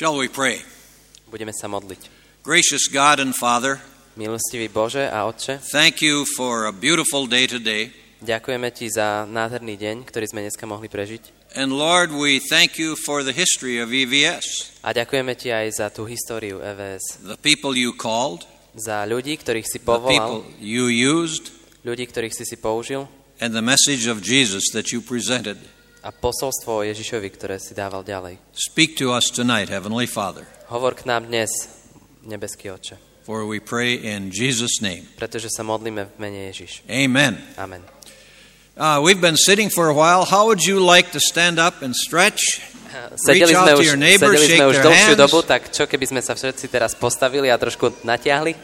Shall we pray? Budeme sa modliť. Gracious God and Father, Milostivý Bože a Otče, thank you for a beautiful day today. ďakujeme Ti za nádherný deň, ktorý sme dneska mohli prežiť. And Lord, we thank you for the history of EVS, A ďakujeme Ti aj za tú históriu EVS, the people you called, za ľudí, ktorých si the povolal, people you used, ľudí, ktorých si si použil and the message of Jesus that you presented. A posolstvo Ježišovi, ktoré si dával ďalej. Speak to us tonight, Heavenly Father, Hovor k nám dnes, nebeský Otče, for we pray in Jesus' name. pretože sa modlíme v mene Ježiš. Amen. Amen. Uh, we've been sitting for a while. How would you like to stand up and stretch? Sedeli sme už, neighbor, sedeli sme už dlhšiu dobu, tak čo keby sme sa všetci teraz postavili a trošku natiahli?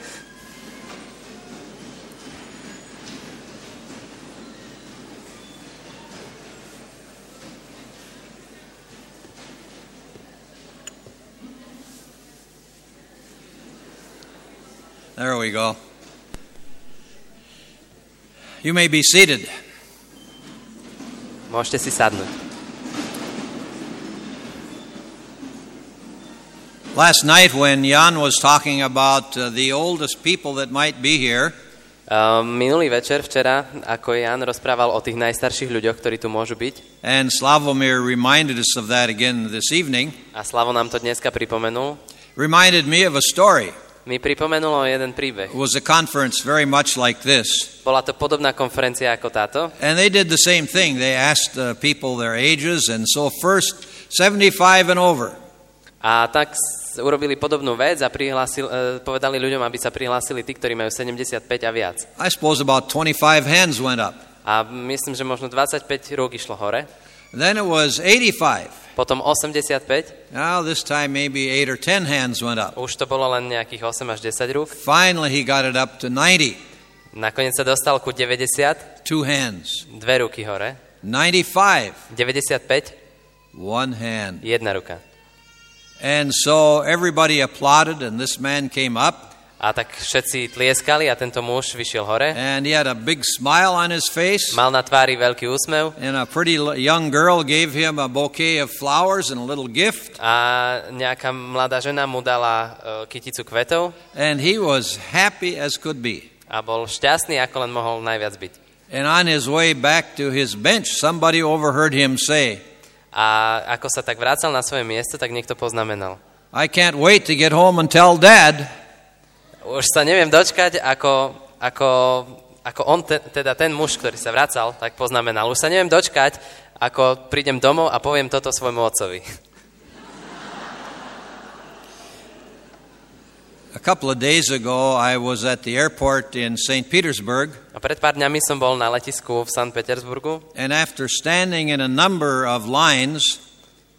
There we go. You may be seated. Môžete si sadnúť. Last night, when Jan was talking about uh, the oldest people that might be here, Uh, minulý večer, včera, ako Jan rozprával o tých najstarších ľuďoch, ktorí tu môžu byť, and Slavomir reminded us of that again this evening, a Slavo nám to dneska pripomenul, reminded me of a story. Mi pripomenulo jeden príbeh. It was a conference very much like this. Bola to podobná konferencia ako táto And they did the same thing. They asked uh, people their ages, and so first 75 and over. a tak urobili podobnú vec a prihlásil, uh, povedali ľuďom, aby sa prihlásili tí, ktorí majú 75 a viac. I suppose about 25 hands went up. A myslím, že možno 25 rúk išlo hore, Then it was 85. potom 85, Now this time maybe 8 or 10 hands went up. už to bolo len nejakých 8 až 10 rúk. Finally, he got it up to 90. Nakoniec sa dostal ku 90, Two hands. dve ruky hore, 95. 95, One hand. jedna ruka. And so everybody applauded, and this man came up, A tak všetci tlieskali a tento muž vyšiel hore. and he had a big smile on his face. Mal na tvári veľký úsmev And a pretty young girl gave him a bouquet of flowers and a little gift. a nejaká mladá žena mu dala e, kyticu kvetov And he was happy as could be. a bol šťastný, ako len mohol najviac byť. And on his way back to his bench, somebody overheard him say, A ako sa tak vracal na svoje miesto, tak niekto poznamenal. I can't wait to get home and tell dad. Už sa neviem dočkať, ako, ako, ako on, te, teda ten muž, ktorý sa vracal, tak poznamenal. Už sa neviem dočkať, ako prídem domov a poviem toto svojmu otcovi. A couple of days ago, I was at the airport in St. Petersburg, A pred pár dňami som bol na letisku v St. Petersburgu and after standing in a number of lines,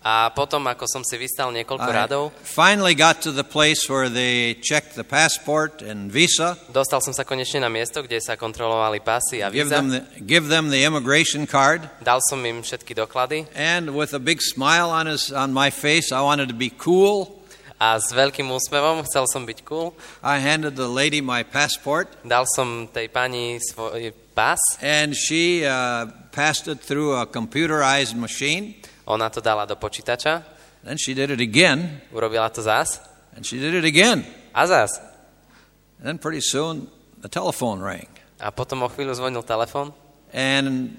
a potom, ako som si vystal niekoľko I radov, finally got to the place where they checked the passport and visa, dostal som sa konečne na miesto, kde sa kontrolovali pasy a give víza. them the, give them the immigration card, Dal som im všetky doklady and with a big smile on his on my face, I wanted to be cool. a s veľkým úsmevom chcel som byť cool. I handed the lady my passport, Dal som tej pani svoj pás, and she uh, passed it through a computerized machine. Ona to dala do počítača, Then she did it again, urobila to zás and she did it again. a zás. And then pretty soon, the telephone rang. A potom o chvíľu zvonil telefon And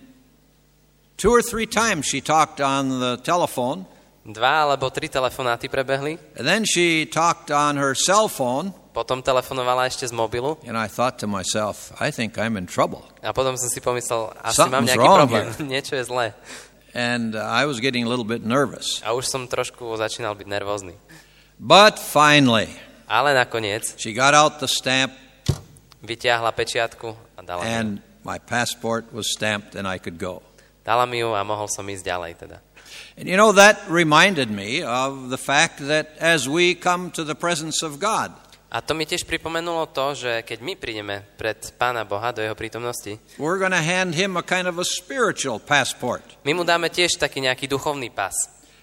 two or three times she talked on the telephone. Dva alebo tri telefonáty prebehli, And then she talked on her cell phone. potom telefonovala ešte z mobilu And I thought to myself, I think I'm in trouble. a potom som si pomyslel, asi mám Something's nejaký wrong problém, niečo je zlé. And I was getting a little bit nervous. A už som trošku začínal byť nervózny. But finally, Ale nakoniec she got out the stamp, vyťahla pečiatku a dala mi and my passport was stamped, and I could go. Dala mi ju a mohol som ísť ďalej teda. And you know, that reminded me of the fact that as we come to the presence of God, A to mi tiež pripomenulo to, že keď my prídeme pred Pána Boha do Jeho prítomnosti, we're going to hand him a kind of a spiritual passport. my mu dáme tiež taký nejaký duchovný pas.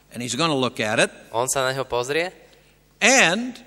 And he's going to look at it, On sa na neho pozrie and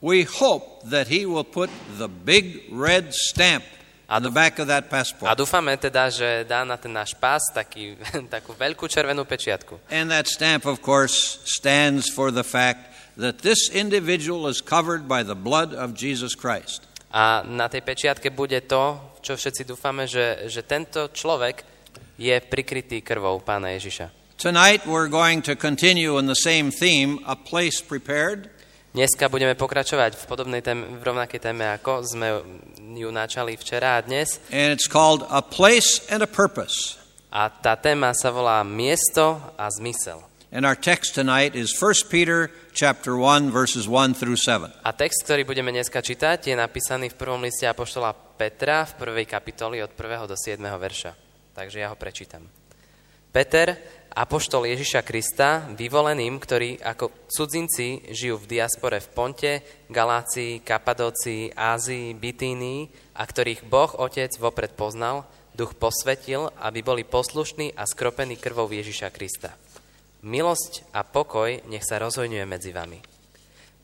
we hope that he will put the big red stamp on the back of that a passport. dúfame teda, že dá na ten náš pás taký, takú veľkú červenú pečiatku. And that stamp, of course, stands for the fact that this individual is covered by the blood of Jesus Christ. A na tej pečiatke bude to, čo všetci dúfame, že, že tento človek je prikrytý krvou pána Ježiša. Tonight we're going to continue in the same theme, a place prepared. Dneska budeme pokračovať v podobnej téme, v rovnakej téme, ako sme ju načali včera a dnes. And it's called A Place and a Purpose. A tá téma sa volá Miesto a zmysel. And our text tonight is 1 Peter chapter 1 verses 1 through 7. A text, ktorý budeme dneska čítať, je napísaný v prvom liste Apoštola Petra v prvej kapitoli od 1. do 7. verša. Takže ja ho prečítam. Peter, apoštol Ježiša Krista, vyvoleným, ktorí ako cudzinci žijú v diaspore v Ponte, Galácii, Kapadócii, Ázii, Bitínii a ktorých Boh Otec vopred poznal, duch posvetil, aby boli poslušní a skropení krvou Ježiša Krista. Milosť a pokoj nech sa rozhojňuje medzi vami.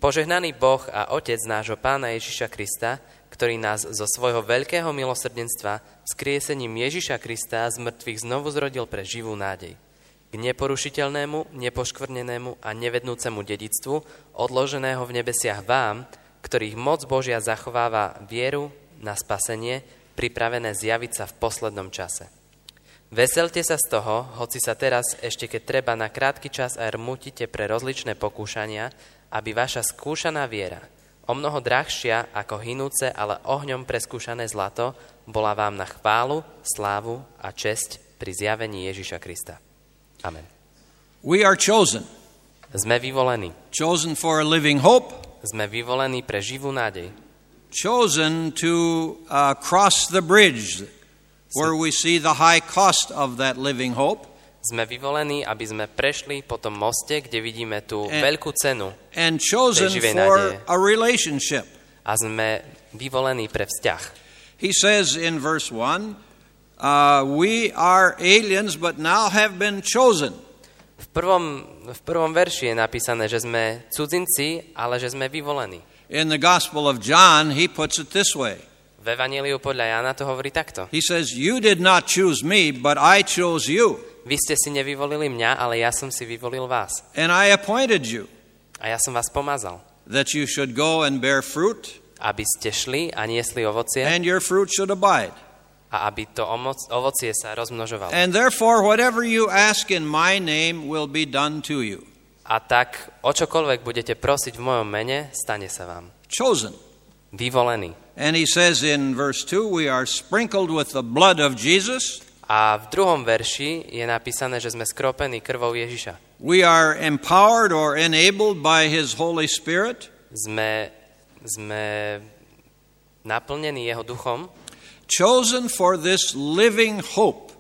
Požehnaný Boh a Otec nášho Pána Ježiša Krista, ktorý nás zo svojho veľkého milosrdenstva skriesením Ježiša Krista z mŕtvych znovu zrodil pre živú nádej. K neporušiteľnému, nepoškvrnenému a nevednúcemu dedictvu, odloženého v nebesiach vám, ktorých moc Božia zachováva vieru na spasenie, pripravené zjaviť sa v poslednom čase. Veselte sa z toho, hoci sa teraz, ešte keď treba, na krátky čas aj rmutíte pre rozličné pokúšania, aby vaša skúšaná viera, o mnoho drahšia ako hinúce, ale ohňom preskúšané zlato, bola vám na chválu, slávu a česť pri zjavení Ježiša Krista. Amen. We are chosen, Sme vyvolení. chosen for a living hope, Sme vyvolení pre živú nádej. chosen to uh, cross the bridge where we see the high cost of that living hope, Sme vyvolení, aby sme prešli po tom moste, kde vidíme tú Eh. veľkú cenu and chosen for a relationship. a sme vyvolení pre vzťah. He says in verse 1 uh, We are aliens, but now have been chosen. V prvom, v prvom verši je napísané, že sme cudzinci, ale že sme vyvolení. In the Gospel of John, he puts it this way V Evangeliu podľa Jana to hovorí takto. He says, You did not choose me, but I chose you, Vy ste si nevyvolili mňa, ale ja som si vyvolil vás. and I appointed you A ja som vás pomazal, that you should go and bear fruit, aby ste šli a niesli ovocie and your fruit should abide. a aby to ovocie sa rozmnožovalo. And therefore, whatever you ask in my name will be done to you. A tak, o čokoľvek budete prosiť v mojom mene, stane sa vám. Chosen. Vyvolený. And he says in verse 2 We are sprinkled with the blood of Jesus, A v druhom verši je napísané, že sme skropení krvou Ježiša. we are empowered or enabled by his Holy Spirit, Sme, sme naplnení jeho duchom, chosen for this living hope.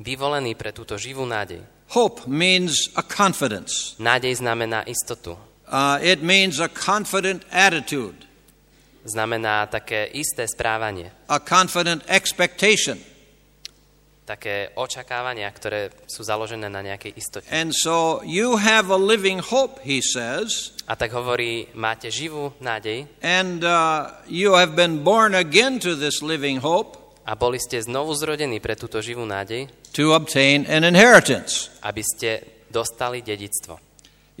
vyvolení pre túto živú nádej. Hope means a confidence, Nádej znamená istotu. uh, it means a confident attitude, Znamená také isté správanie, a confident expectation. také očakávania, ktoré sú založené na nejakej istote. And so you have a living hope, he says, A tak hovorí, máte živú nádej and uh, you have been born again to this living hope a boli ste znovu zrodení pre túto živú nádej, to obtain an inheritance. aby ste dostali dedictvo.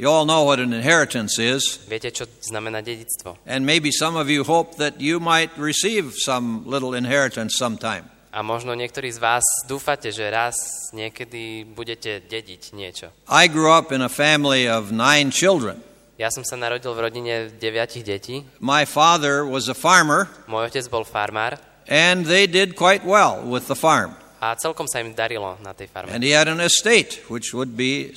You all know what an inheritance is, Viete, čo znamená dedictvo? and maybe some of you hope that you might receive some little inheritance sometime. A možno niektorí z vás dúfate, že raz niekedy budete dediť niečo. I grew up in a family of nine children. Ja som sa narodil v rodine deviatich detí. My father was a farmer, Môj otec bol farmár and they did quite well with the farm. a celkom sa im darilo na tej farme. And he had an estate which would be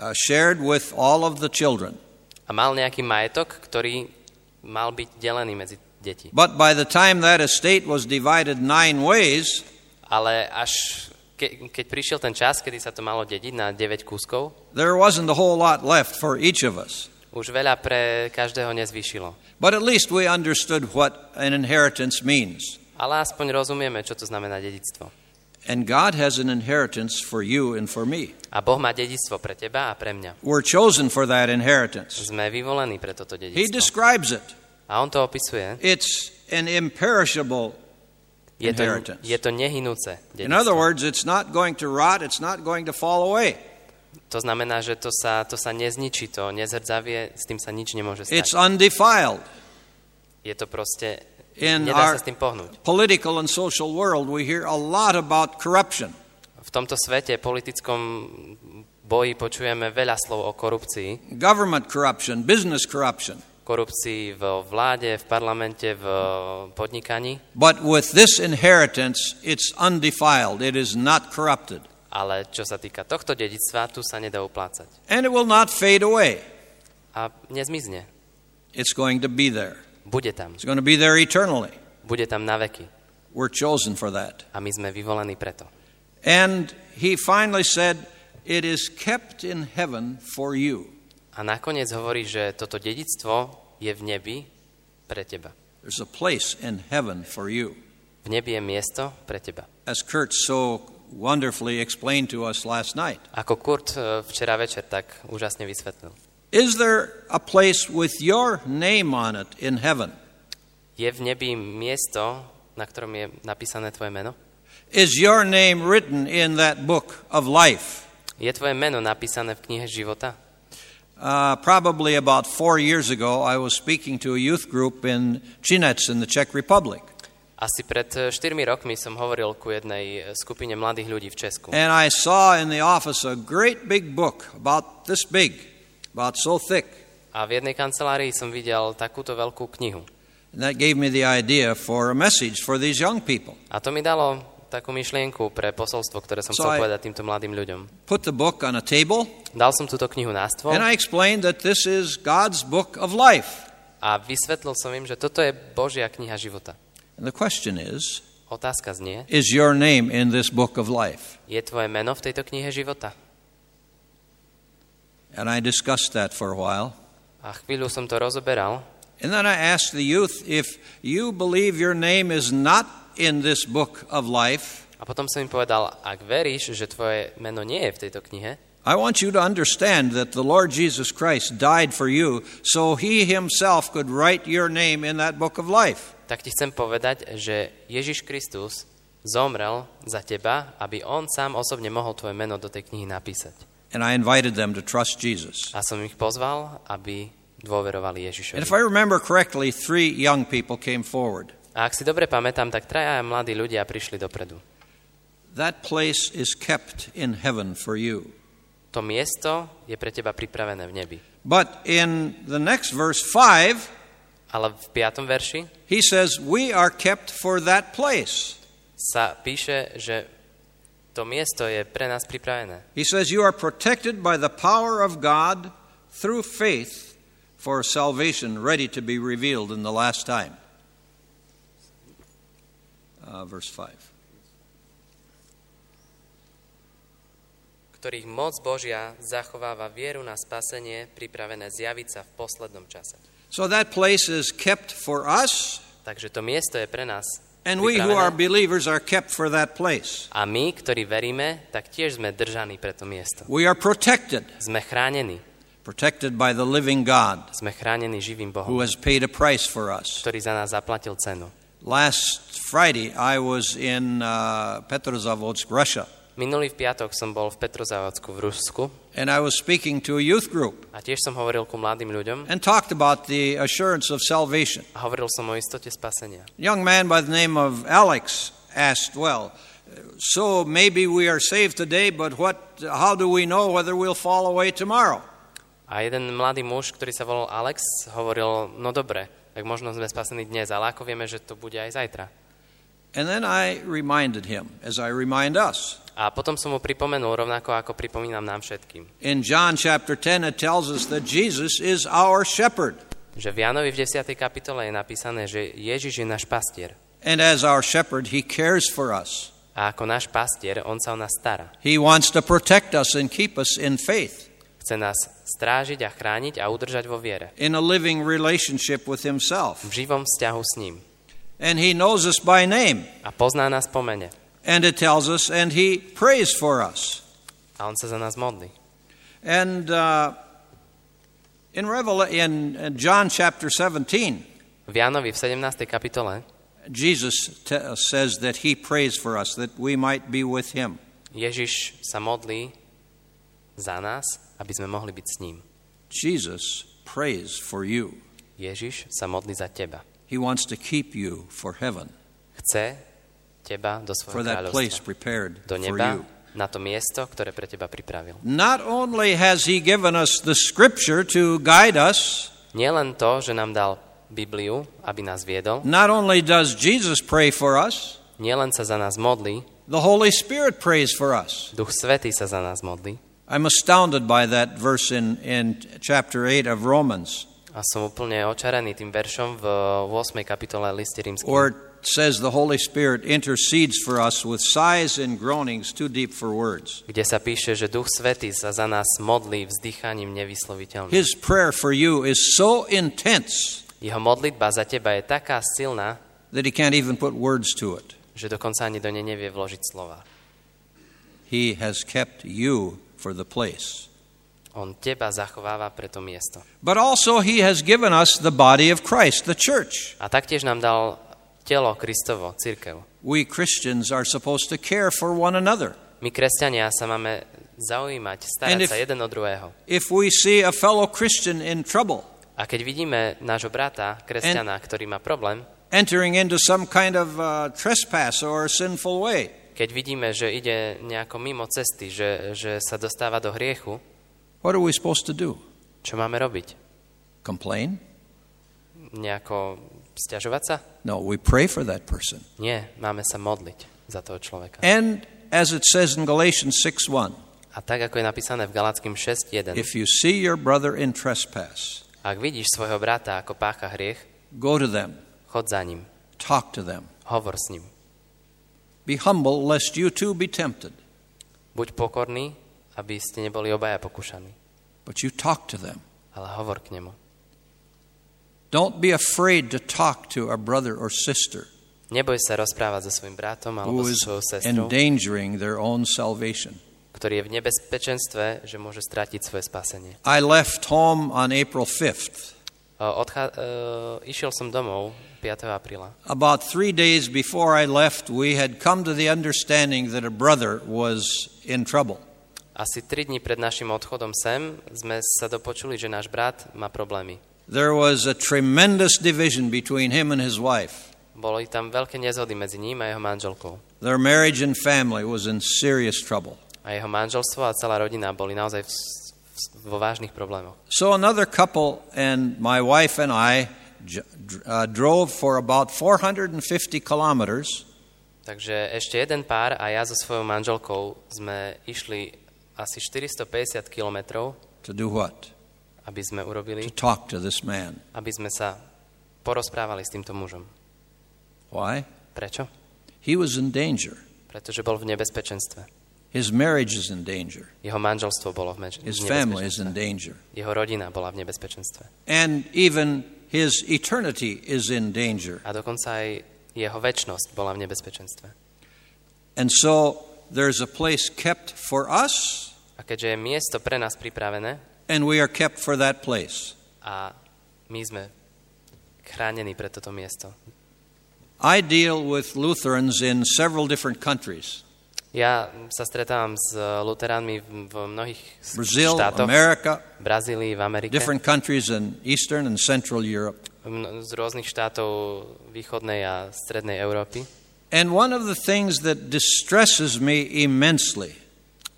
uh, shared with all of the children. A mal nejaký majetok, ktorý mal byť delený medzi deti. But by the time that estate was divided nine ways, Ale až ke, keď prišiel ten čas, kedy sa to malo dediť na 9 kúskov, there wasn't a whole lot left for each of us. už veľa pre každého nezvýšilo. But at least we understood what an inheritance means. Ale aspoň rozumieme, čo to znamená dedictvo. And God has an inheritance for you and for me. A Boh má dedictvo pre teba a pre mňa. We're chosen for that inheritance. Sme vyvolení pre toto He dedictvo. describes it. A on to opisuje. It's an imperishable Je to, inheritance. je to nehynúce In other dedictvo. words, it's not going to rot, it's not going to fall away. To znamená, že to sa, to sa nezničí, to nezrdzavie, s tým sa nič nemôže It's stať. undefiled. Je to proste, In nedá our political and social world, we hear a lot about corruption. V tomto svete, politickom boji počujeme veľa slov o korupcii. government corruption, business corruption. Korupcii v vláde, v parlamente, v podnikaní. But with this inheritance, it's undefiled, it is not corrupted, Ale čo sa týka tohto dedictva, tu sa nedá uplácať. and it will not fade away. A nezmizne. It's going to be there. Bude tam. It's going to be there eternally. Bude tam na veky. We're chosen for that. A my sme vyvolení preto. And he finally said, It is kept in heaven for you. A nakoniec hovorí, že toto dedictvo je v nebi pre teba. There's a place in heaven for you. V nebi je miesto pre teba. As Kurt so wonderfully explained to us last night. Ako Kurt e, včera večer tak úžasne vysvetlil. Is there a place with your name on it in heaven? Je v nebi miesto, na ktorom je napísané tvoje meno? Is your name written in that book of life? Je tvoje meno napísané v knihe života? Uh, probably about four years ago, I was speaking to a youth group in Chinec in the Czech Republic. Asi pred 4 rokmi som hovoril ku jednej e, skupine mladých ľudí v Česku. And I saw in the office a great big book about this big, about so thick. A v jednej kancelárii som videl takúto veľkú knihu. And that gave me the idea for a message for these young people. A to mi dalo takú myšlienku pre posolstvo, ktoré som So chcel I- povedať týmto mladým ľuďom. Put the book on a table, Dal som túto knihu na stôl and I explained that this is God's book of life. a vysvetlil som im, že toto je Božia kniha života. And the question is Otázka znie, Is your name in this book of life? je tvoje meno v tejto knihe života? And I discussed that for a while. A chvíľu som to rozoberal And then I asked the youth if you believe your name is not in this book of life, a potom som im povedal, ak veríš, že tvoje meno nie je v tejto knihe, I want you to understand that the Lord Jesus Christ died for you so he himself could write your name in that book of life. tak ti chcem povedať, že Ježiš Kristus zomrel za teba, aby on sám osobne mohol tvoje meno do tej knihy napísať. And I invited them to trust Jesus. A som ich pozval, aby dôverovali And Ježišovi. if I remember correctly, three young people came forward. A ak si dobre pamätám, tak traja mladí ľudia prišli dopredu. That place is kept in heaven for you. To miesto je pre teba pripravené v nebi. But in the next verse 5, Ale v piatom verši he says, We are kept for that place. sa píše, že to miesto je pre nás pripravené. He says, You are protected by the power of God through faith for salvation ready to be revealed in the last time. Uh, verse 5. ktorých moc Božia zachováva vieru na spasenie, pripravené zjaviť sa v poslednom čase. So that place is kept for us, Takže to miesto je pre nás and we who are believers are kept for that place. A my, ktorí veríme, tak tiež sme držaní pre to miesto. We are protected, Sme chránení. protected by the living God Sme chránení živým who Bohom, has paid a price for us. ktorý za nás zaplatil cenu. Last Friday, I was in uh, Petrozavodsk, Russia, Minulý v piatok som bol v Petrozávodsku v Rusku and I was speaking to a youth group a tiež som hovoril ku mladým ľuďom and talked about the assurance of salvation. a hovoril som o istote spasenia. Young man by the name of Alex asked, Well, so maybe we are saved today, but what, how do we know whether we'll fall away tomorrow? A jeden mladý muž, ktorý sa volal Alex, hovoril, no dobre, tak možno sme spasení dnes, ale ako vieme, že to bude aj zajtra? And then I reminded him, as I remind us. A potom som mu pripomenul, rovnako ako pripomínam nám všetkým, In John chapter 10, it tells us that Jesus is our shepherd. že v Jánovi v 10. kapitole je napísané, že Ježiš je náš pastier. And as our shepherd, he cares for us. A ako náš pastier, on sa o nás stará. He wants to protect us and keep us in faith, Chce nás strážiť a chrániť a udržať vo viere. in a living relationship with himself. V živom vzťahu s ním. And he knows us by name. A pozná nás po mene. And it tells us, and he prays for us. A on sa za nás modlí. And uh, in, Revel- in in John chapter 17, V Jánovi v 17. kapitole Jesus te- says that he prays for us, that we might be with him. Ježiš sa modlí za nás, aby sme mohli byť s ním. Jesus prays for you. Ježiš sa modlí za teba. He wants to keep you for heaven, Chce teba do for svojho that place prepared Do for neba, you. na to miesto, ktoré pre teba pripravil. Not only has He given us the scripture to guide us, Nie len to, že nám dal Bibliu, aby nás viedol, not only does Jesus pray for us, nie len sa za nás modlí, the Holy Spirit prays for us. Duch Svetý sa za nás modlí. I'm astounded by that verse in, in chapter 8 of Romans, A som úplne očarený tým veršom v 8. kapitole liste rímským, where it says the Holy Spirit intercedes for us with sighs and groanings too deep for words. kde sa píše, že Duch Svetý sa za nás modlí vzdychaním nevysloviteľným. His prayer for you is so intense Jeho modlitba za teba je taká silná, that he can't even put words to it. že dokonca ani do nej nevie vložiť slova. He has kept you for the place. On teba zachováva pre to miesto. But also, he has given us the body of Christ, the church. A taktiež nám dal telo Kristovo, církev. We Christians are supposed to care for one another. My, kresťania, sa máme zaujímať, starať And if- sa jeden o druhého. If we see a fellow Christian in trouble, A keď vidíme nášho brata, kresťana, ktorý má problém, entering into some kind of uh, trespass or sinful way, keď vidíme, že ide nejako mimo cesty, že, že sa dostáva do hriechu, what are we supposed to do? čo máme robiť? Complain? Nejako stiažovať sa? No, we pray for that person. Nie, máme sa modliť za toho človeka. And as it says in Galatians 6:1, A tak, ako je napísané v Galackým 6.1, if you see your brother in trespass, ak vidíš svojho brata, ako pácha hriech, go to them, chod za ním, talk to them. hovor s ním. Be humble lest you too be tempted. Buď pokorný, aby ste neboli obaja pokúšaní, But you talk to them. ale hovor k nemu. Don't be afraid to talk to a brother or sister Neboj sa rozprávať so svojim bratom alebo so svojou sestrou, endangering their own salvation. ktorý je v nebezpečenstve, že môže stratiť svoje spasenie. I left home on April 5th. O, Odchá- e, išiel som domov 5. apríla. About three days before I left, we had come to the understanding that a brother was in trouble. Asi 3 dní pred našim odchodom sem sme sa dopočuli, že náš brat má problémy. There was a tremendous division between him and his wife. Boli tam veľké nezhody medzi ním a jeho manželkou. Their marriage and family was in serious trouble. A jeho manželstvo a celá rodina boli naozaj vo vážnych problémoch. So another couple and my wife and I uh, drove for about 450 kilometers Takže ešte jeden pár a ja so svojou manželkou sme išli asi 450 kilometrov, to do what? aby sme To urobili, talk to this man. aby sme sa porozprávali s týmto mužom. Why? Prečo? He was in danger. Pretože bol v nebezpečenstve. His marriage is in danger. Jeho manželstvo bolo v, meč- His family is in danger. Jeho rodina bola v nebezpečenstve. And even his eternity is in danger. A dokonca aj jeho väčnosť bola v nebezpečenstve. And so there's a place kept for us, A keďže je miesto pre nás pripravené and we are kept for that place. a my sme chránení pre toto miesto. I deal with Lutherans in several different countries Ja sa stretávam s eh, luteránmi v, v mnohých Brazil, štátoch, America, Brazílii, v Amerike, different countries in Eastern and Central Europe. z rôznych štátov východnej a strednej Európy. And one of the things that distresses me immensely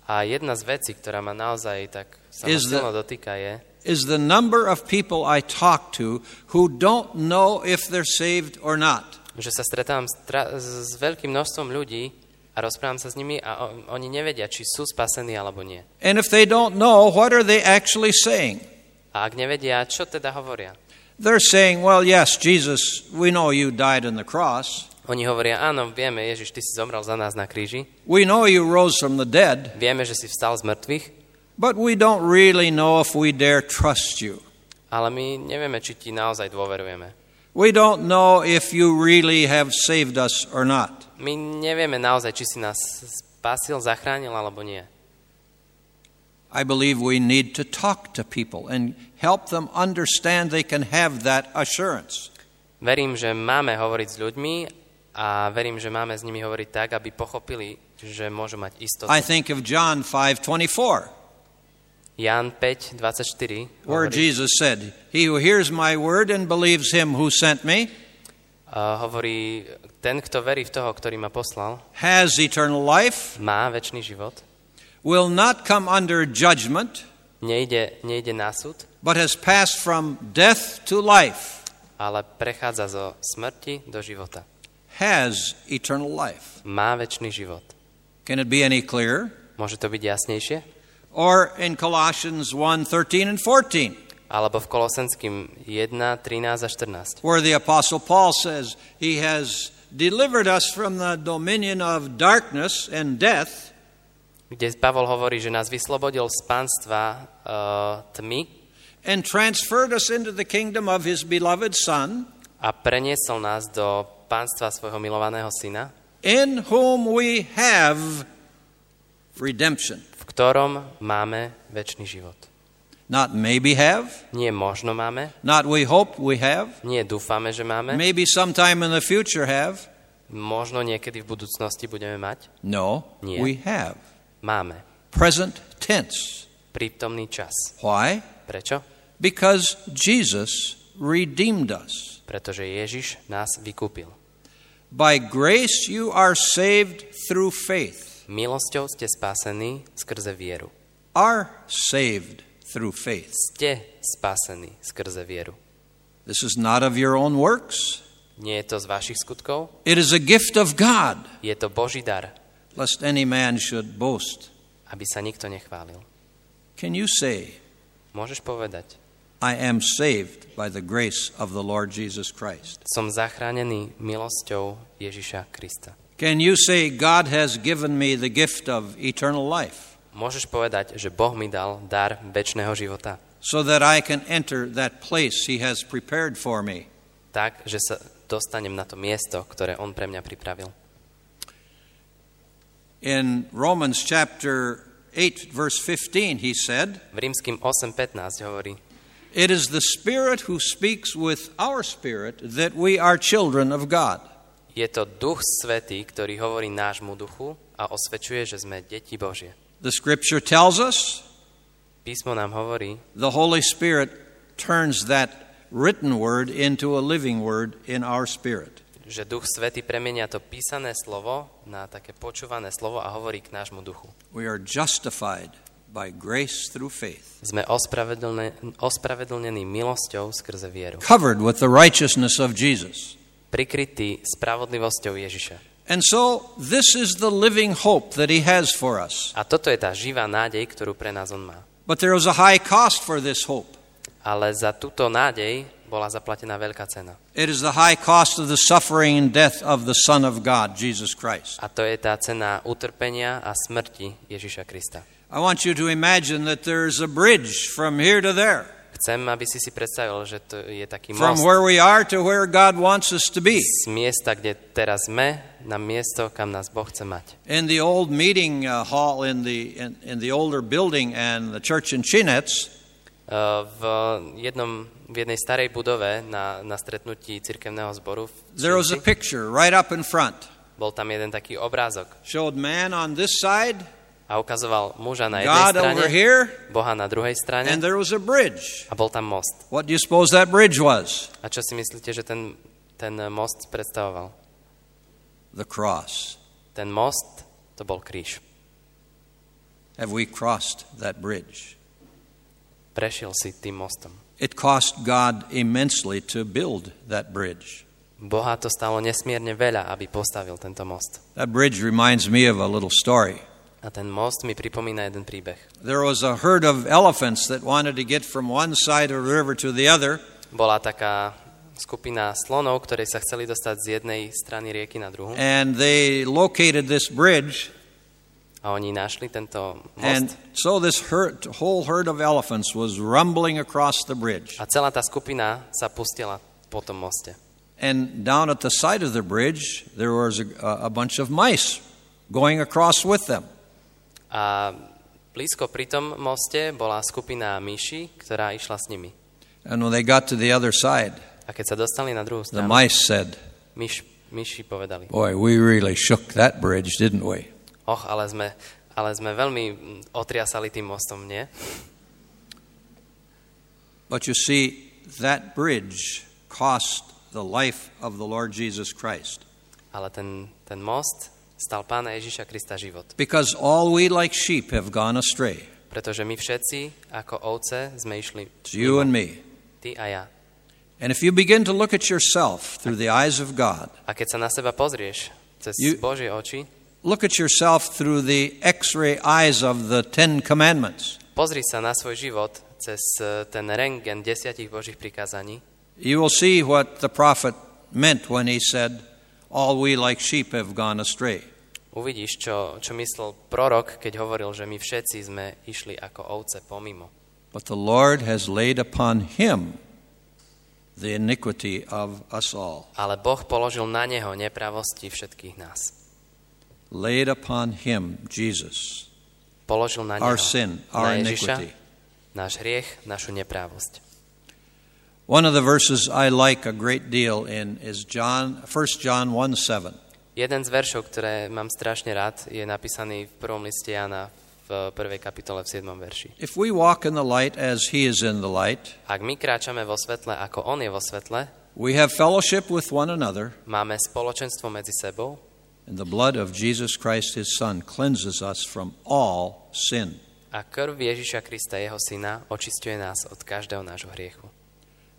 A jedna z vecí, ktorá ma naozaj tak sa Is the- dotýka, je, is the number of people I talk to who don't know if they're saved or not. že sa stretávam s, tra- s veľkým množstvom ľudí a rozprávam sa s nimi a o- oni nevedia, či sú spasení alebo nie. And if they don't know, what are they actually saying? A ak nevedia, čo teda hovoria? They're saying, well, yes, Jesus, we know you died on the cross. Oni hovoria, áno, vieme, Ježiš, ty si zomrel za nás na kríži, We know you rose from the dead, vieme, že si vstal z mŕtvych, but we don't really know if we dare trust you. ale my nevieme, či ti naozaj dôverujeme. We don't know if you really have saved us or not. My nevieme naozaj, či si nás spasil, zachránil alebo nie. I believe we need to talk to people and help them understand they can have that assurance. Verím, že máme hovoriť s ľuďmi a verím, že máme s nimi hovoriť tak, aby pochopili, že môžu mať istotu. I think of John 5:24. Ján 5, 24 where hovorí, Jesus said, He who hears my word and believes him who sent me uh, hovorí, ten, kto verí v toho, ktorý ma poslal, has eternal life, má väčší život, will not come under judgment, nejde, nejde na súd, but has passed from death to life. ale prechádza zo smrti do života. Has eternal life. Má väčší život. Can it be any clearer? Môže to byť jasnejšie? Or in Colossians 1 13 and 14, Alebo v Kolosenským 1, 13 a 14, where the Apostle Paul says, He has delivered us from the dominion of darkness and death kde Pavol hovorí, že nás vyslobodil z pánstva uh, tmy and transferred us into the kingdom of His beloved Son, a preniesol nás do pánstva svojho milovaného syna, in whom we have redemption. v ktorom máme väčší život. Not maybe have, Nie možno máme, not we hope we have, nie dúfame, že máme, maybe sometime in the future have. možno niekedy v budúcnosti budeme mať. No, Nie. we have. Máme. Present tense. Prítomný čas. Why? Prečo? Because Jesus redeemed us. Pretože Ježiš nás vykúpil. By grace you are saved through faith. Milosťou ste spasení skrze vieru. Are saved through faith. Ste spasení skrze vieru. This is not of your own works. Nie je to z vašich skutkov, It is a gift of God, je to Boží dar, lest any man should boast. aby sa nikto nechválil. Can you say, Môžeš povedať, I am saved by the grace of the Lord Jesus Christ? som zachránený milosťou Ježiša Krista. Can you say, God has given me the gift of eternal life Môžeš povedať, že Boh mi dal dar väčšného života, so that I can enter that place He has prepared for me? tak, že sa dostanem na to miesto, ktoré On pre mňa pripravil. In Romans chapter 8, verse 15, he said, V rímským 8.15 hovorí, It is the Spirit who speaks with our spirit that we are children of God. je to Duch Svetý, ktorý hovorí nášmu duchu a osvedčuje, že sme deti Božie. The scripture tells us Písmo nám hovorí, the Holy Spirit turns that written word into a living word in our spirit. že Duch Svetý premenia to písané slovo na také počúvané slovo a hovorí k nášmu duchu. We are justified by grace through faith, Sme ospravedlne, ospravedlnení milosťou skrze vieru. covered with the righteousness of Jesus. Prikrytí spravodlivosťou Ježiša. And so, this is the living hope that He has for us. A toto je tá živá nádej, ktorú pre nás On má. But there is a high cost for this hope. Ale za túto nádej bola zaplatená veľká cena. It is the high cost of the suffering and death of the Son of God, Jesus Christ. A to je tá cena utrpenia a smrti Ježiša Krista. I want you to imagine that there's a bridge from here to there, Chcem, aby si si predstavil, že to je taký from where we are to where God wants us to be. z miesta, kde teraz sme, na miesto, kam nás Boh chce mať. In the old meeting uh, hall in the, in, in the older building and the church in Chinets, Uh, V, jednom, v jednej starej budove na, na stretnutí cirkevného zboru there was a picture right up in front. bol tam jeden taký obrázok Showed man on this side, a ukazoval muža na jednej God strane, over here, Boha na druhej strane and there was a bridge. a bol tam most. What do you suppose that bridge was? A čo si myslíte, že ten, ten most predstavoval? The cross. Ten most to bol kríž. Have we crossed that bridge? Prešiel si tým mostom. It cost God immensely to build that bridge. Boha to stalo nesmierne veľa, aby postavil tento most. That bridge reminds me of a little story. A ten most mi pripomína jeden príbeh. There was a herd of elephants that wanted to get from one side of the river to the other, Bola taká skupina slonov, ktorí sa chceli dostať z jednej strany rieky na druhú and they located this bridge. a oni našli tento most. And so this herd, whole herd of elephants was rumbling across the bridge. a celá tá skupina sa pustila po tom moste. And down at the side of the bridge, there was a, a bunch of mice going across with them. A blízko pri tom moste bola skupina myší, ktorá išla s nimi. And when they got to the other side, A keď sa dostali na druhú the stranu, mice said, myš, myši povedali, Boy, we really shook that bridge, didn't we? och, ale sme, ale sme veľmi mm, otriasali tým mostom, nie? But you see, that bridge cost the life of the Lord Jesus Christ. Ale ten, ten most stal pána Ježiša Krista život. Because all we like sheep have gone astray. Pretože my všetci, ako ovce, sme išli you and me. ty a ja. And if you begin to look at yourself through the eyes of God, A keď sa na seba pozrieš cez You- Božie oči, look at yourself through the x ray eyes of the Ten Commandments, pozri sa na svoj život cez eh, ten rengen desiatich Božích prikázaní, you will see what the prophet meant when he said, All we like sheep have gone astray. Uvidíš, čo, čo myslel prorok, keď hovoril, že my všetci sme išli ako ovce pomimo. But the Lord has laid upon him the iniquity of us all. Ale Boh položil na neho nepravosti všetkých nás. Laid upon him, Jesus, Položil na neho, our sin, our na Ježiša, iniquity. náš hriech, našu neprávosť. One of the verses I like a great deal in is John, 1 John 1 7. Jeden z veršov, ktoré mám strašne rád, je napísaný v prvom liste Jana v prvej kapitole v 7. verši. If we walk in the light as he is in the light, Ak my kráčame vo svetle, ako on je vo svetle, we have fellowship with one another, máme spoločenstvo medzi sebou and the blood of Jesus Christ his Son cleanses us from all sin. a krv Ježiša Krista, jeho syna, očistuje nás od každého nášho hriechu.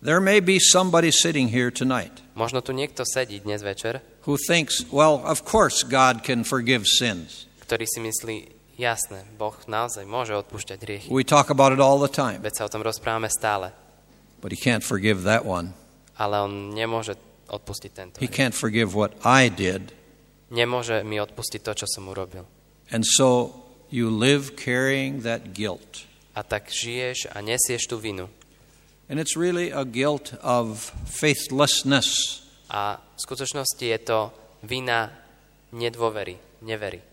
There may be somebody sitting here tonight Možno tu niekto sedí dnes večer, who thinks, well, of course God can forgive sins. ktorý si myslí, jasné, Boh naozaj môže odpúšťať hriechy. We talk about it all the time, Veď sa o tom rozprávame stále, but he can't forgive that one. ale on nemôže odpustiť tento He can't forgive what I did. Nemôže mi odpustiť to, čo som urobil. And so you live carrying that guilt. A tak žiješ a nesieš tú vinu. And it's really a guilt of faithlessness. A v skutočnosti je to vina nedôvery, nevery.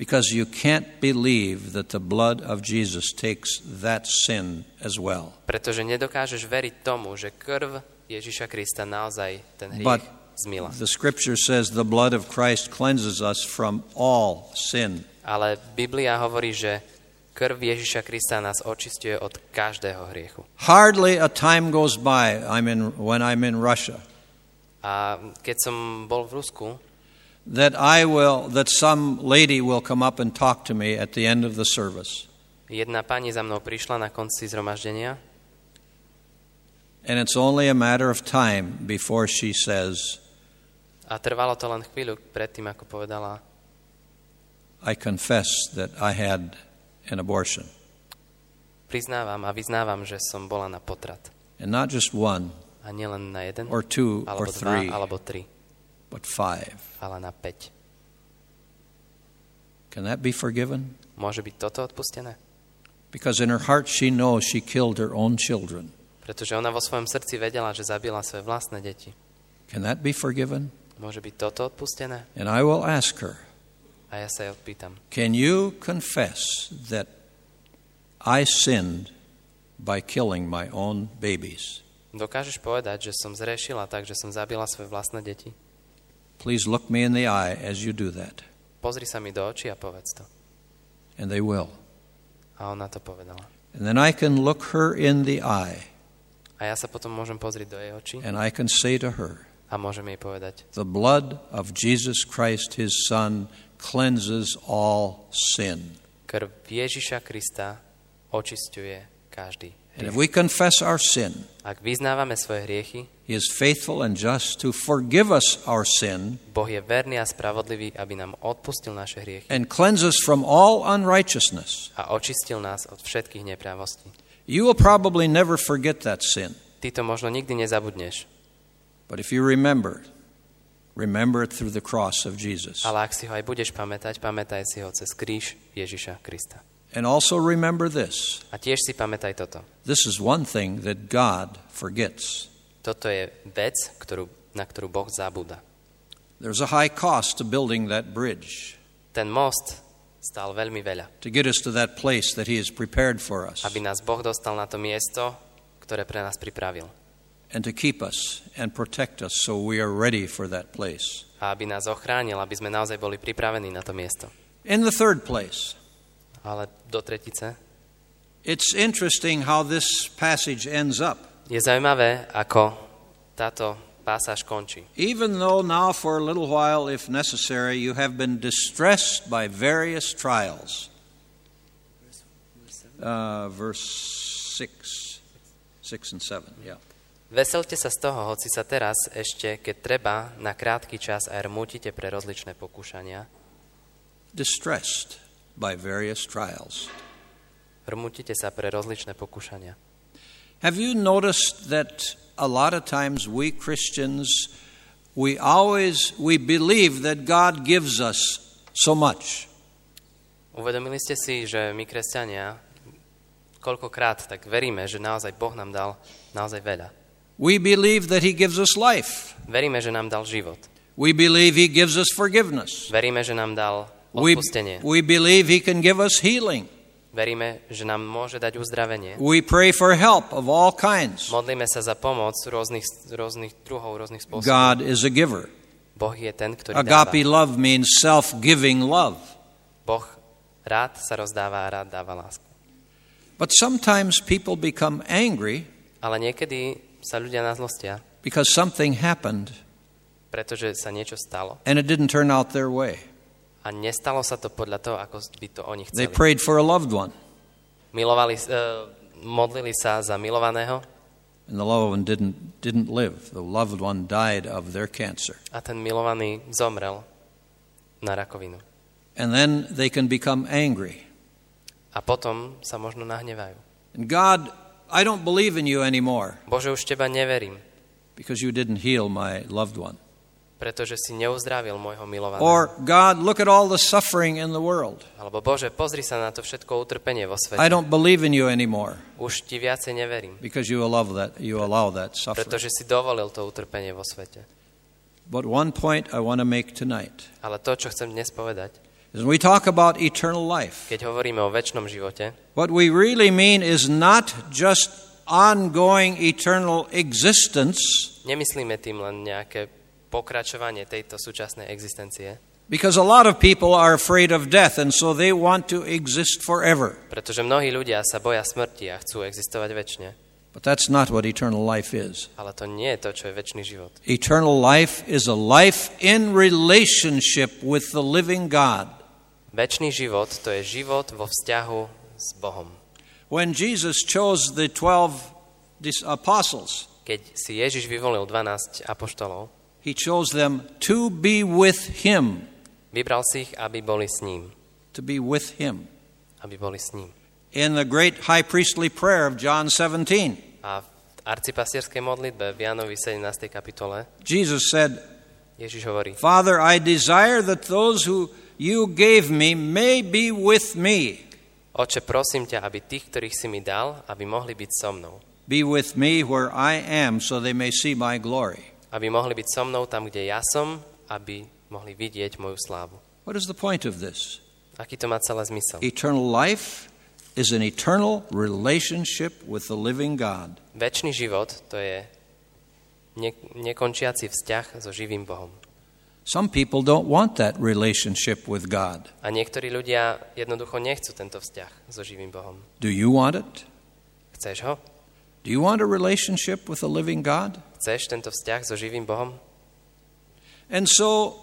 Because you can't believe that the blood of Jesus takes that sin as well. Pretože nedokážeš veriť tomu, že krv Ježiša Krista naozaj ten hriech But zmila. the scripture says the blood of Christ cleanses us from all sin. Ale Biblia hovorí, že krv Ježiša Krista nás očistuje od každého hriechu. Hardly a time goes by I'm in, when I'm in Russia A keď som bol v Rusku, that I will that some lady will come up and talk to me at the end of the service. jedna pani za mnou prišla na konci zhromaždenia And it's only a matter of time before she says, a trvalo to len chvíľu predtým, ako povedala, I confess that I had an abortion. priznávam a vyznávam, že som bola na potrat. And not just one A nielen na jeden, or two or alebo dva, three, alebo tri, but five. ale na päť. Can that be forgiven? Môže byť toto odpustené? Because in her heart she knows she killed her own children. Pretože ona vo svojom srdci vedela, že zabila svoje vlastné deti. Can that be forgiven? Môže byť toto odpustené? And I will ask her, A ja sa jej odpýtam. Can you confess that I sinned by killing my own babies? Dokážeš povedať, že som zrešila tak, že som zabila svoje vlastné deti? Please look me in the eye as you do that. Pozri sa mi do očí a povedz to. And they will. A ona to povedala. And then I can look her in the eye A ja sa potom môžem pozrieť do jej očí and I can say to her, a môžem jej povedať, The blood of Jesus Christ, his Son, cleanses all sin. krv Ježiša Krista očisťuje každý And if we confess our sin, Ak vyznávame svoje hriechy, he is faithful and just to forgive us our sin Boh je verný a spravodlivý, aby nám odpustil naše hriechy and cleanse us from all unrighteousness. a očistil nás od všetkých neprávostí. You will probably never forget that sin. Ty to možno nikdy nezabudneš, But if you remember remember it through the cross of Jesus. ale ak si ho aj budeš pamätať, pamätaj si ho cez kríž Ježiša Krista. And also remember this A tiež si pamätaj toto. this is one thing that God forgets. Toto je vec, ktorú, na ktorú Boh zabúda. There's a high cost to building that bridge Ten most stal veľmi veľa, to get us to that place that He has prepared for us aby nás Boh dostal na to miesto, ktoré pre nás pripravil. And to keep us and protect us so we are ready for that place. A aby nás ochránil, aby sme naozaj boli pripravení na to miesto. In the third place, Ale do tretice, It's interesting how this passage ends up. Je zaujímavé, ako táto pasáž končí. Even though now, for a little while, if necessary, you have been distressed by various trials. Uh, verse 6. 6 and 7, yeah. Veselte sa z toho, hoci sa teraz ešte, keď treba, na krátky čas aj rmútite pre rozličné pokúšania. Distressed by various trials. Rmútite sa pre rozličné pokúšania. Have you noticed that a lot of times we Christians, we always, we believe that God gives us so much. Uvedomili ste si, že my, kresťania, koľkokrát tak veríme, že naozaj Boh nám dal naozaj veľa. We believe that He gives us life. Veríme, že nám dal život. We believe He gives us forgiveness. Veríme, že nám dal We, odpustenie. we believe He can give us healing. Veríme, že nám môže dať uzdravenie. We pray for help of all kinds. Modlíme sa za pomoc rôznych, rôznych druhov, rôznych spôsobov. God is a giver. Boh je ten, ktorý Agape dáva. love means self giving love. Boh rád sa rozdáva a rád dáva lásku. But sometimes people become angry Ale niekedy sa ľudia nazlostia, because something happened pretože sa niečo stalo. and it didn't turn out their way. A nestalo sa to podľa toho, ako by to oni They chceli. prayed for a loved one, Milovali, uh, modlili sa za milovaného and the loved one didn't, didn't live. The loved one died of their cancer. a ten milovaný zomrel na rakovinu. And then they can become angry. A potom sa možno nahnevajú. And God, I don't believe in you anymore Bože, už teba neverím, because you didn't heal my loved one. pretože si neuzdravil môjho milovaného. Or, God, look at all the suffering in the world. Alebo Bože, pozri sa na to všetko utrpenie vo svete. I don't believe in you anymore Už ti viacej neverím, because you allow that, you allow that suffering. pretože si dovolil to utrpenie vo svete. But one point I want to make tonight Ale to, čo chcem dnes povedať, when we talk about eternal life, keď hovoríme o väčšnom živote, what we really mean is not just ongoing eternal existence, nemyslíme tým len nejaké pokračovanie tejto súčasnej existencie, because a lot of people are afraid of death and so they want to exist forever. pretože mnohí ľudia sa boja smrti a chcú existovať väčšine. But that's not what eternal life is. Ale to nie je to, čo je väčší život. Eternal life is a life in relationship with the living God. Väčší život to je život vo vzťahu s Bohom. When Jesus chose the 12 dis- apostles, Keď si Ježiš vyvolil 12 apoštolov, he chose them to be with him, vybral si ich, aby boli s ním. to be with him. Aby boli s ním. In the great high priestly prayer of John 17, A v arcipastierskej modlitbe v Jánovi 17. kapitole Jesus said, Ježiš hovorí, Father, I desire that those who you gave me may be with me. Oče, prosím ťa, aby tých, ktorých si mi dal, aby mohli byť so mnou. Be with me where I am so they may see my glory. Aby mohli byť so mnou tam, kde ja som, aby mohli vidieť moju slávu. What is the point of this? Aký to má celé zmysel? Eternal life is an eternal relationship with the living God. Večný život to je ne- nekončiaci vzťah so živým Bohom. Some people don't want that relationship with God. A niektorí ľudia jednoducho nechcú tento vzťah so živým Bohom. Do you want it? Chceš ho? Do you want a relationship with a living God? Chceš tento vzťah so živým Bohom? And so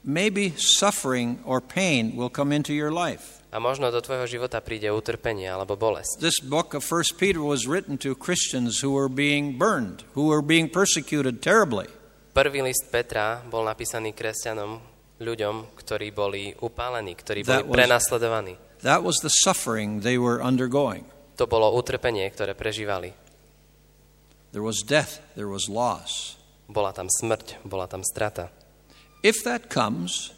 maybe suffering or pain will come into your life. A možno do tvojho života príde utrpenie alebo bolesť. This book of 1 Peter was written to Christians who were being burned, who were being persecuted terribly. Prvý list Petra bol napísaný kresťanom, ľuďom, ktorí boli upálení, ktorí boli prenasledovaní. That was the suffering they were undergoing. To bolo utrpenie, ktoré prežívali. There was death, there was loss. Bola tam smrť, bola tam strata. If that comes,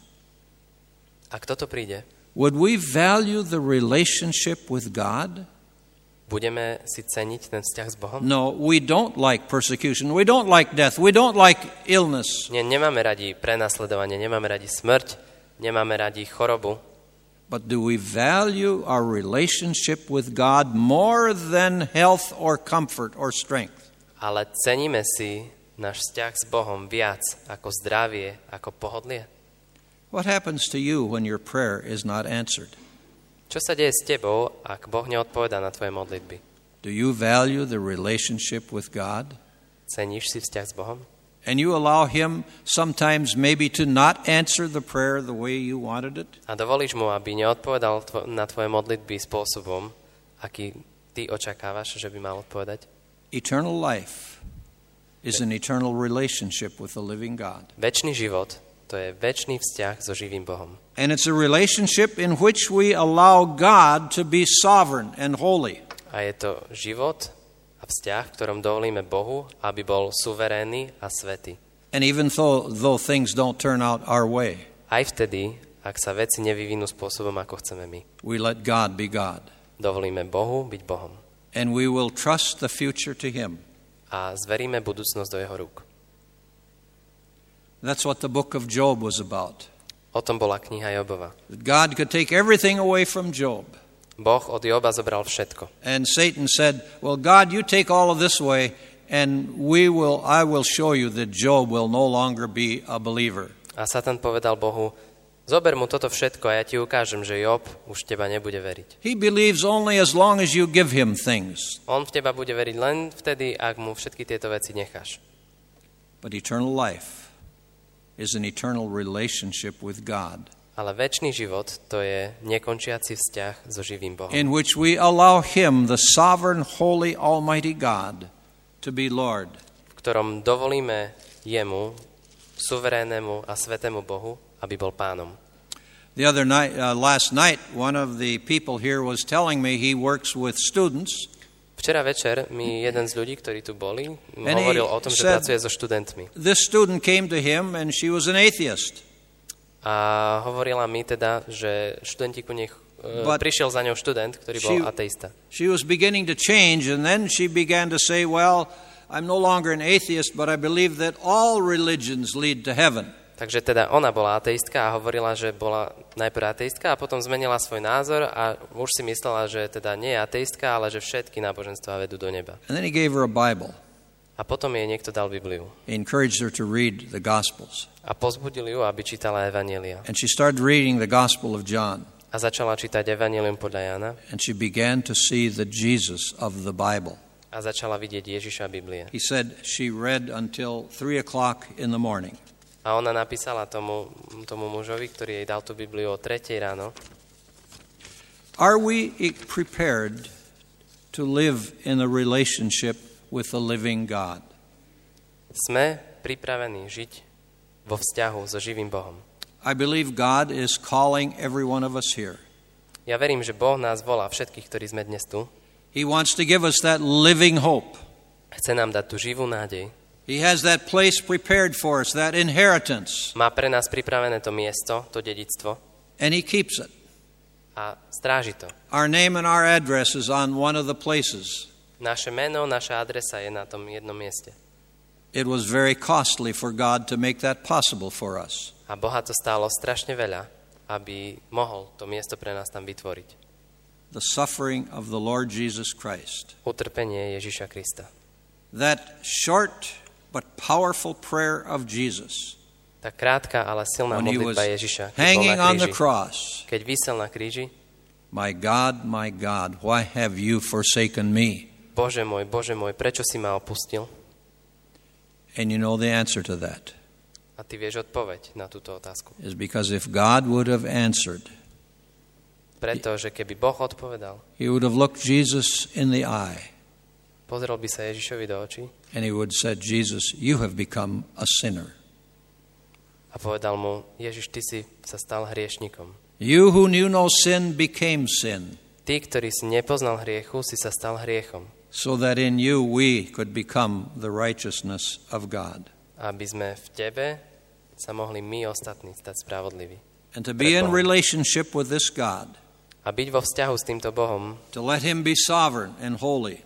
Ak toto príde, would we value the relationship with God? Budeme si ceniť ten vzťah s Bohom? No, we don't like persecution. We don't like death. We don't like illness. Nie, nemáme radi prenasledovanie, nemáme radi smrť, nemáme radi chorobu, But do we value our relationship with God more than health or comfort or strength? ale ceníme si náš vzťah s Bohom viac ako zdravie, ako pohodlie. What happens to you when your prayer is not answered? Čo sa deje s tebou, ak Boh neodpoveda na tvoje modlitby? Do you value the relationship with God? Ceníš si vzťah s Bohom? And you allow Him sometimes maybe to not answer the prayer the way you wanted it? A dovolíš mu, aby neodpovedal tvo- na tvoje modlitby spôsobom, aký ty očakávaš, že by mal odpovedať? Eternal life is an eternal relationship with the living God. Večný život, to je večný vzťah so živým Bohom. And it's a relationship in which we allow God to be sovereign and holy. A je to život a vzťah, v ktorom dovolíme Bohu, aby bol suverénny a. And even though, though things don't turn out our way, Aj vtedy, ak sa veci nevyvinú spôsobom, ako chceme my. we let God be God. Dovolíme Bohu byť Bohom. And we will trust the future to Him. A zveríme budúcnosť do jeho rúk. That's what the book of Job was about. O tom bola kniha Jobova. That God could take everything away from Job. Boh od Joba zobral všetko. And Satan said, Well, God, you take all of this away, and we will, I will show you that Job will no longer be a believer. A Satan povedal Bohu, zober mu toto všetko a ja ti ukážem, že Job už teba nebude veriť. He believes only as long as you give him things. On v teba bude veriť len vtedy, ak mu všetky tieto veci necháš. But eternal life is an eternal relationship with God, Ale väčší život to je nekončiaci vzťah so živým Bohom, in which we allow Him, the sovereign, holy, almighty God, to be Lord. v ktorom dovolíme jemu, suverénnemu a svetému Bohu, aby bol pánom. The other night, uh, last night, one of the people here was telling me he works with students, Včera večer mi jeden z ľudí, ktorí tu boli, And hovoril o tom, že said- pracuje so študentmi. This student came to him, and she was an atheist. A hovorila mi teda, že študenti ku e, But prišiel za ňou študent, ktorý she- bol ateista. She was beginning to change, and then she began to say, Well, I'm no longer an atheist, but I believe that all religions lead to heaven. Takže teda ona bola ateistka a hovorila, že bola najprv ateistka a potom zmenila svoj názor a už si myslela, že teda nie je ateistka, ale že všetky náboženstvá vedú do neba. And then he gave her a Bible. A potom jej niekto dal Bibliu He encouraged her to read the Gospels. a pozbudil ju, aby čítala Evanielia. And she started reading the Gospel of John, A začala čítať Evanielium podľa Jana and she began to see the Jesus of the Bible. a začala vidieť Ježiša Biblie. He said she read until 3 o'clock in the morning. A ona napísala tomu, tomu mužovi, ktorý jej dal tú Bibliu o 3 ráno, Are we e- prepared to live in a relationship with the living God? sme pripravení žiť vo vzťahu so živým Bohom. I believe God is calling every one of us here. Ja verím, že Boh nás volá všetkých, ktorí sme dnes tu. He wants to give us that living hope. Chce nám dať tú živú nádej. He has that place prepared for us, that inheritance, Má pre nás pripravené to miesto, to dedictvo and He keeps it. a stráži to. Our name and our address is on one of the places. Naše meno, naša adresa je na tom jednom mieste. It was very costly for God to make that possible for us. A Boha to stálo strašne veľa, aby mohol to miesto pre nás tam vytvoriť. The suffering of the Lord Jesus Christ. Utrpenie Ježiša Krista. That short but powerful prayer of Jesus Tá krátka, ale silná when modlitba Ježiša, keď hanging na on the kríži. cross. Keď vysel na kríži, My God, my God, why have you forsaken me? Bože môj, Bože môj, prečo si ma opustil? And you know the answer to that A ty vieš odpoveď na túto otázku. is because if God would have answered, Pretože keby Boh odpovedal, he would have looked Jesus in the eye pozrel by sa Ježišovi do očí and he would said, Jesus, you have become a sinner. a povedal mu, Ježiš, ty si sa stal hriešnikom. You who knew no sin became sin, Ty, ktorý si nepoznal hriechu, si sa stal hriechom, so that in you we could become the righteousness of God. aby sme v tebe sa mohli my ostatní stať spravodliví. And to be in relationship with this God, A byť vo vzťahu s týmto Bohom to let him be sovereign and holy,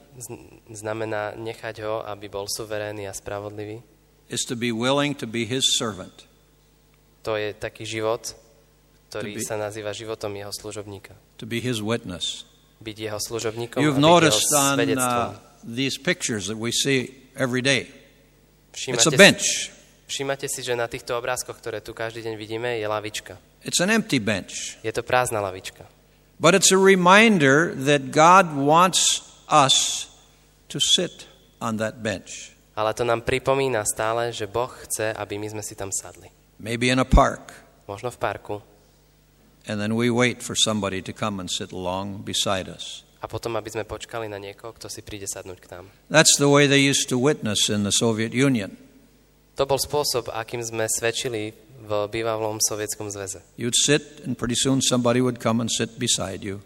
znamená nechať ho, aby bol suverénny a spravodlivý. is to be willing to be his servant. To je taký život, ktorý To be- sa nazýva životom jeho služobníka. to be his witness. Byť jeho služobníkom You've a byť jeho noticed on svedectvom. uh, these pictures that we see every day. It's Všímate a si- bench. Všímate si, že na týchto obrázkoch, ktoré tu každý deň vidíme, je lavička. It's an empty bench. Je to prázdna lavička. But it's a reminder that God wants us to sit on that bench. Ale to nám pripomína stále, že Boh chce, aby my sme si tam sadli. Maybe in a park, Možno v parku. and then we wait for somebody to come and sit along beside us. A potom, aby sme počkali na niekoho, kto si príde sadnúť k nám. That's the way they used to witness in the Soviet Union. To bol spôsob, akým sme svedčili v bývalom sovietskom zväze. You'd sit, and pretty soon somebody would come and sit beside you.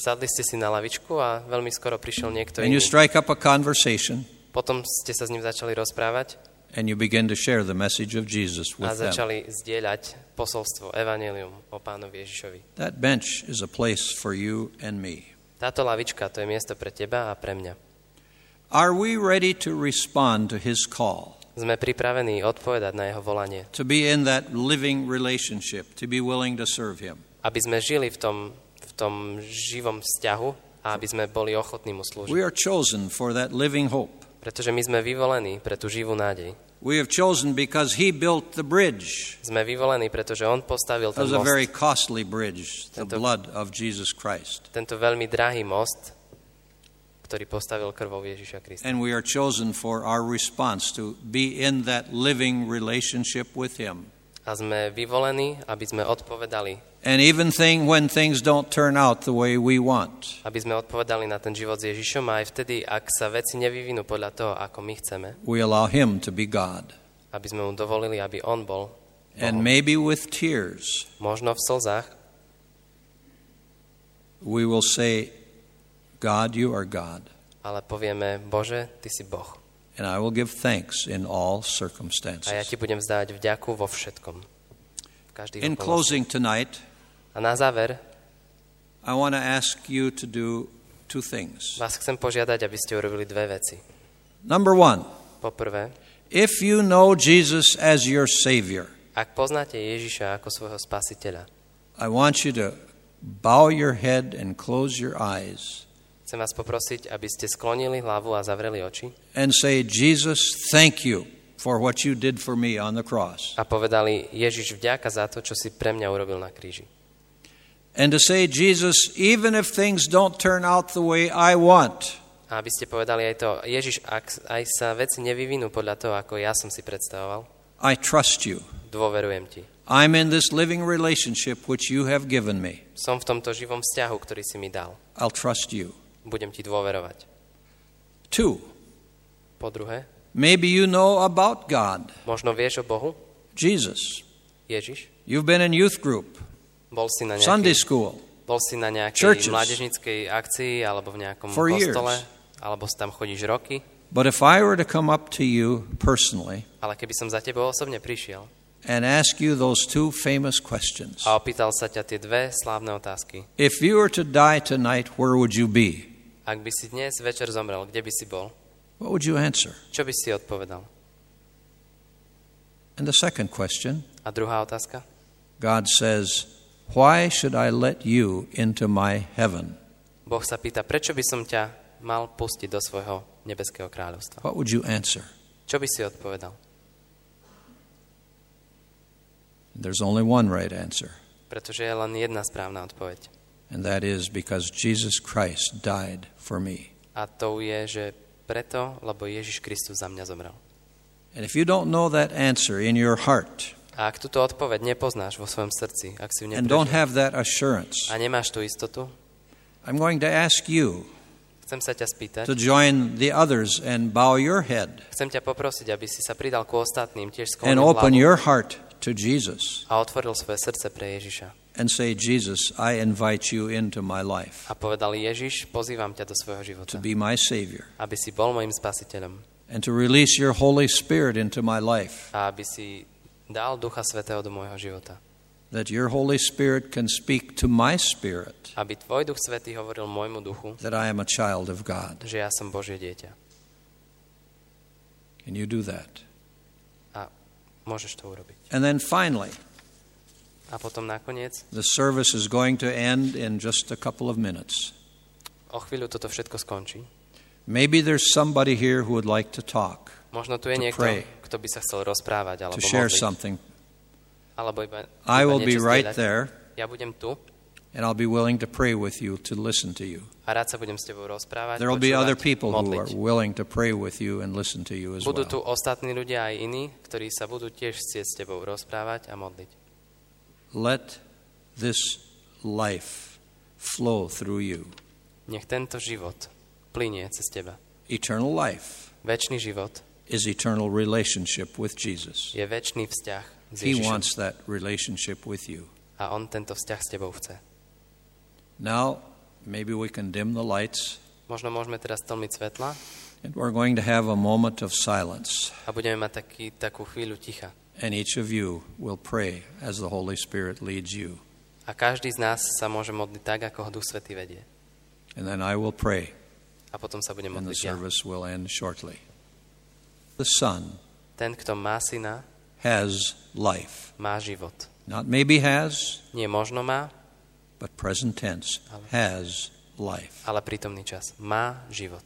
Sadli ste si na lavičku a veľmi skoro prišiel niekto And you strike up a conversation, Potom ste sa s ním začali rozprávať and you begin to share the message of Jesus a with them. začali zdieľať posolstvo, evanelium o pánovi Ježišovi. That bench is a place for you and me. Táto lavička to je miesto pre teba a pre mňa. Are we ready to respond to his call? Sme pripravení odpovedať na jeho volanie, To be in that living relationship, to be willing to serve him. aby sme žili v tom, tom živom vzťahu a aby sme boli ochotní mu slúžiť. We are chosen for that living hope. Pretože my sme vyvolení pre tú živú nádej. We have chosen because he built the bridge. Sme vyvolení, pretože on postavil ten was a very most, costly bridge, the Tento- blood of Jesus Christ. tento veľmi drahý most, ktorý postavil krvou Ježiša Krista. And we are chosen for our response to be in that living relationship with him. A sme vyvolení, aby sme odpovedali, And even thing when things don't turn out the way we want. aby sme odpovedali na ten život s Ježišom a aj vtedy, ak sa veci nevyvinú podľa toho, ako my chceme, We allow him to be God. aby sme mu dovolili, aby on bol And maybe with tears, možno v slzách, we will say, God, you are God. ale povieme, Bože, Ty si Boh. And I will give thanks in all A ja circumstances. Ti budem vzdávať vďaku vo všetkom. In closing tonight, A na záver I want to ask you to do two things. vás chcem požiadať, aby ste urobili dve veci. Number one, Poprvé, if you know Jesus as your Savior, ak poznáte Ježiša ako svojho spasiteľa, I want you to bow your head and close your eyes chcem vás poprosiť, aby ste sklonili hlavu a zavreli oči and say, Jesus, thank you for what you did for me on the cross. a povedali Ježiš vďaka za to, čo si pre mňa urobil na kríži. And to say, Jesus, even if things don't turn out the way I want, A aby ste povedali aj to, Ježiš, ak aj sa veci nevyvinú podľa toho, ako ja som si predstavoval, I trust you. dôverujem ti. I'm in this living relationship which you have given me. Som v tomto živom vzťahu, ktorý si mi dal. I'll trust you. Budem ti dôverovať. Two, Po druhé, maybe you know about God, možno vieš o Bohu, Jesus. Ježiš. You've been in youth group, Bol si na Sunday nejakej, school, bol si na nejakej Churches. mládežnickej akcii alebo v nejakom For years. kostole, alebo si tam chodíš roky. but if I were to come up to you personally Ale keby som za tebou osobne prišiel and ask you those two famous questions, a opýtal sa ťa tie dve slávne otázky. if you were to die tonight, where would you be? Ak by si dnes večer zomrel, kde by si bol? What would you answer? Čo by si odpovedal? And the second question, A druhá otázka? God says, Why should I let you into my heaven? Boh sa pýta, prečo by som ťa mal pustiť do svojho nebeského kráľovstva? What would you answer? Čo by si odpovedal? There's only one right answer, Pretože je len jedna správna odpoveď. And that is because Jesus Christ died for me. A to je, že preto, lebo Ježiš Kristus za mňa zomrel. And if you don't know that answer in your heart A ak túto odpoveď nepoznáš vo svojom srdci, ak si ju and don't neprežil have that assurance, a nemáš tú istotu, I'm going to ask you chcem sa ťa spýtať, to join the others and bow your head chcem ťa poprosiť, aby si sa pridal ku ostatným, tiež and open hlavu your heart to Jesus a otvoril svoje srdce pre Ježiša. And say, Jesus, I invite you into my life A povedali, Ježiš, pozývam ťa do svojho to života, be my Savior aby si bol mojim spasiteľom and to release your Holy Spirit into my life, a aby si dal Ducha Svetého do môjho života. that your Holy Spirit can speak to my spirit Aby tvoj Duch Svetý hovoril môjmu duchu, that I am a child of God. že ja som Božie dieťa. Can you do that? Môžeš to urobiť. And then finally, A potom nakoniec, the service is going to end in just a couple of minutes. o chvíľu toto všetko skončí. Maybe there's somebody here who would like to talk, Možno tu je To niekto, pray. kto by sa chcel rozprávať, alebo to share modliť, something. alebo iba, I iba will be right zdieľať. there. Ja budem tu And I'll be willing to pray with you to listen to you. A rád sa budem s tebou rozprávať, There will be other people who are modliť. willing to pray with you and listen to you as Budú tu well. ostatní ľudia aj iní, ktorí sa budú tiež chcieť s tebou rozprávať a modliť. Let this life flow through you. Nech tento život plinie cez teba. Eternal life Večný život is eternal relationship with Jesus. je večný vzťah s He Ježišom. wants that relationship with you. A on tento vzťah s tebou chce. Now, maybe we can dim the lights Možno môžeme teraz tlmiť svetla and we're going to have a moment of silence. a budeme mať taký, takú chvíľu ticha. And each of you will pray as the Holy Spirit leads you. A každý z nás sa môže modliť tak, ako ho Duch Svetý vedie. And then I will pray, A potom sa budem and the modliť service will end shortly. The Son Ten, kto má syna, has life. má život. Not maybe has, Nie možno má, but present tense has life. ale prítomný čas. Má život.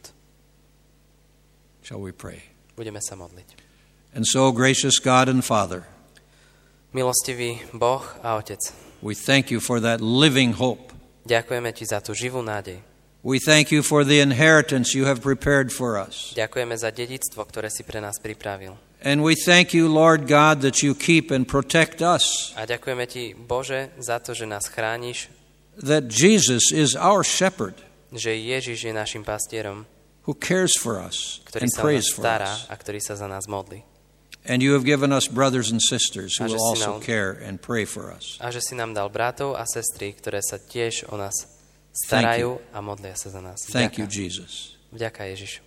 Shall we pray? Budeme sa modliť. And so, gracious God and Father, Milostivý Boh a Otec, we thank you for that living hope. ďakujeme Ti za tú živú nádej. We thank you for the inheritance you have prepared for us. Ďakujeme za dedictvo, ktoré si pre nás pripravil. And we thank you, Lord God, that you keep and protect us, A ďakujeme Ti, Bože, za to, že nás chrániš, that Jesus is our shepherd že Ježiš je našim pastierom, who cares for us ktorý and prays for us. a ktorý sa za nás modlí. And you have given us brothers and sisters who will also nám- care and pray for us. A že si nám dal bratov a sestry, ktoré sa tiež o nás starajú a modlia sa za nás. Thank you, Vďaka. Jesus. Vďaka Ježišu.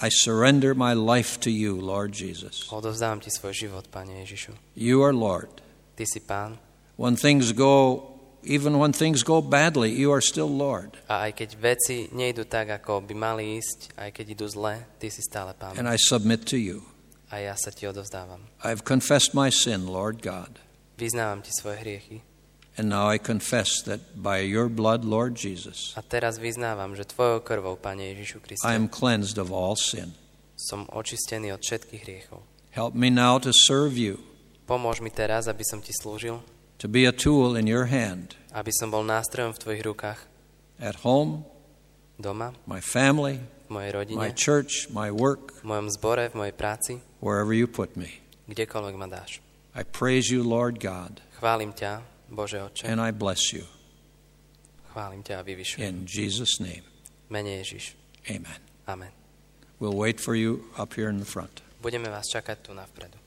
I surrender my life to you, Lord Jesus. Odovzdávam Ti svoj život, Pane Ježišu. You are Lord. Ty si Pán When things go, even when things go badly, you are still Lord. a aj keď veci nejdu tak, ako by mali ísť, aj keď idú zle, Ty si stále Pán. And I submit to you. A ja sa Ti odovzdávam. I've confessed my sin, Lord God. Vyznávam Ti svoje hriechy. And now I confess that by your blood, Lord Jesus, krvou, Ježišu Kriste, I am cleansed of all sin. Help me now to serve you, teraz, slúžil, to be a tool in your hand rukách, at home, doma, my family, mojej my rodine, church, my work, v mojom zbore, v mojej práci, wherever you put me. kdekoľvek ma dáš. I praise you, Lord God, Chválim ťa, Bože Otče, and I bless you. chválim ťa a vyvyšujem. In Jesus' name, Mene Ježiš. amen. Amen. We'll wait for you up here in the front. Budeme vás čakať tu navpredu.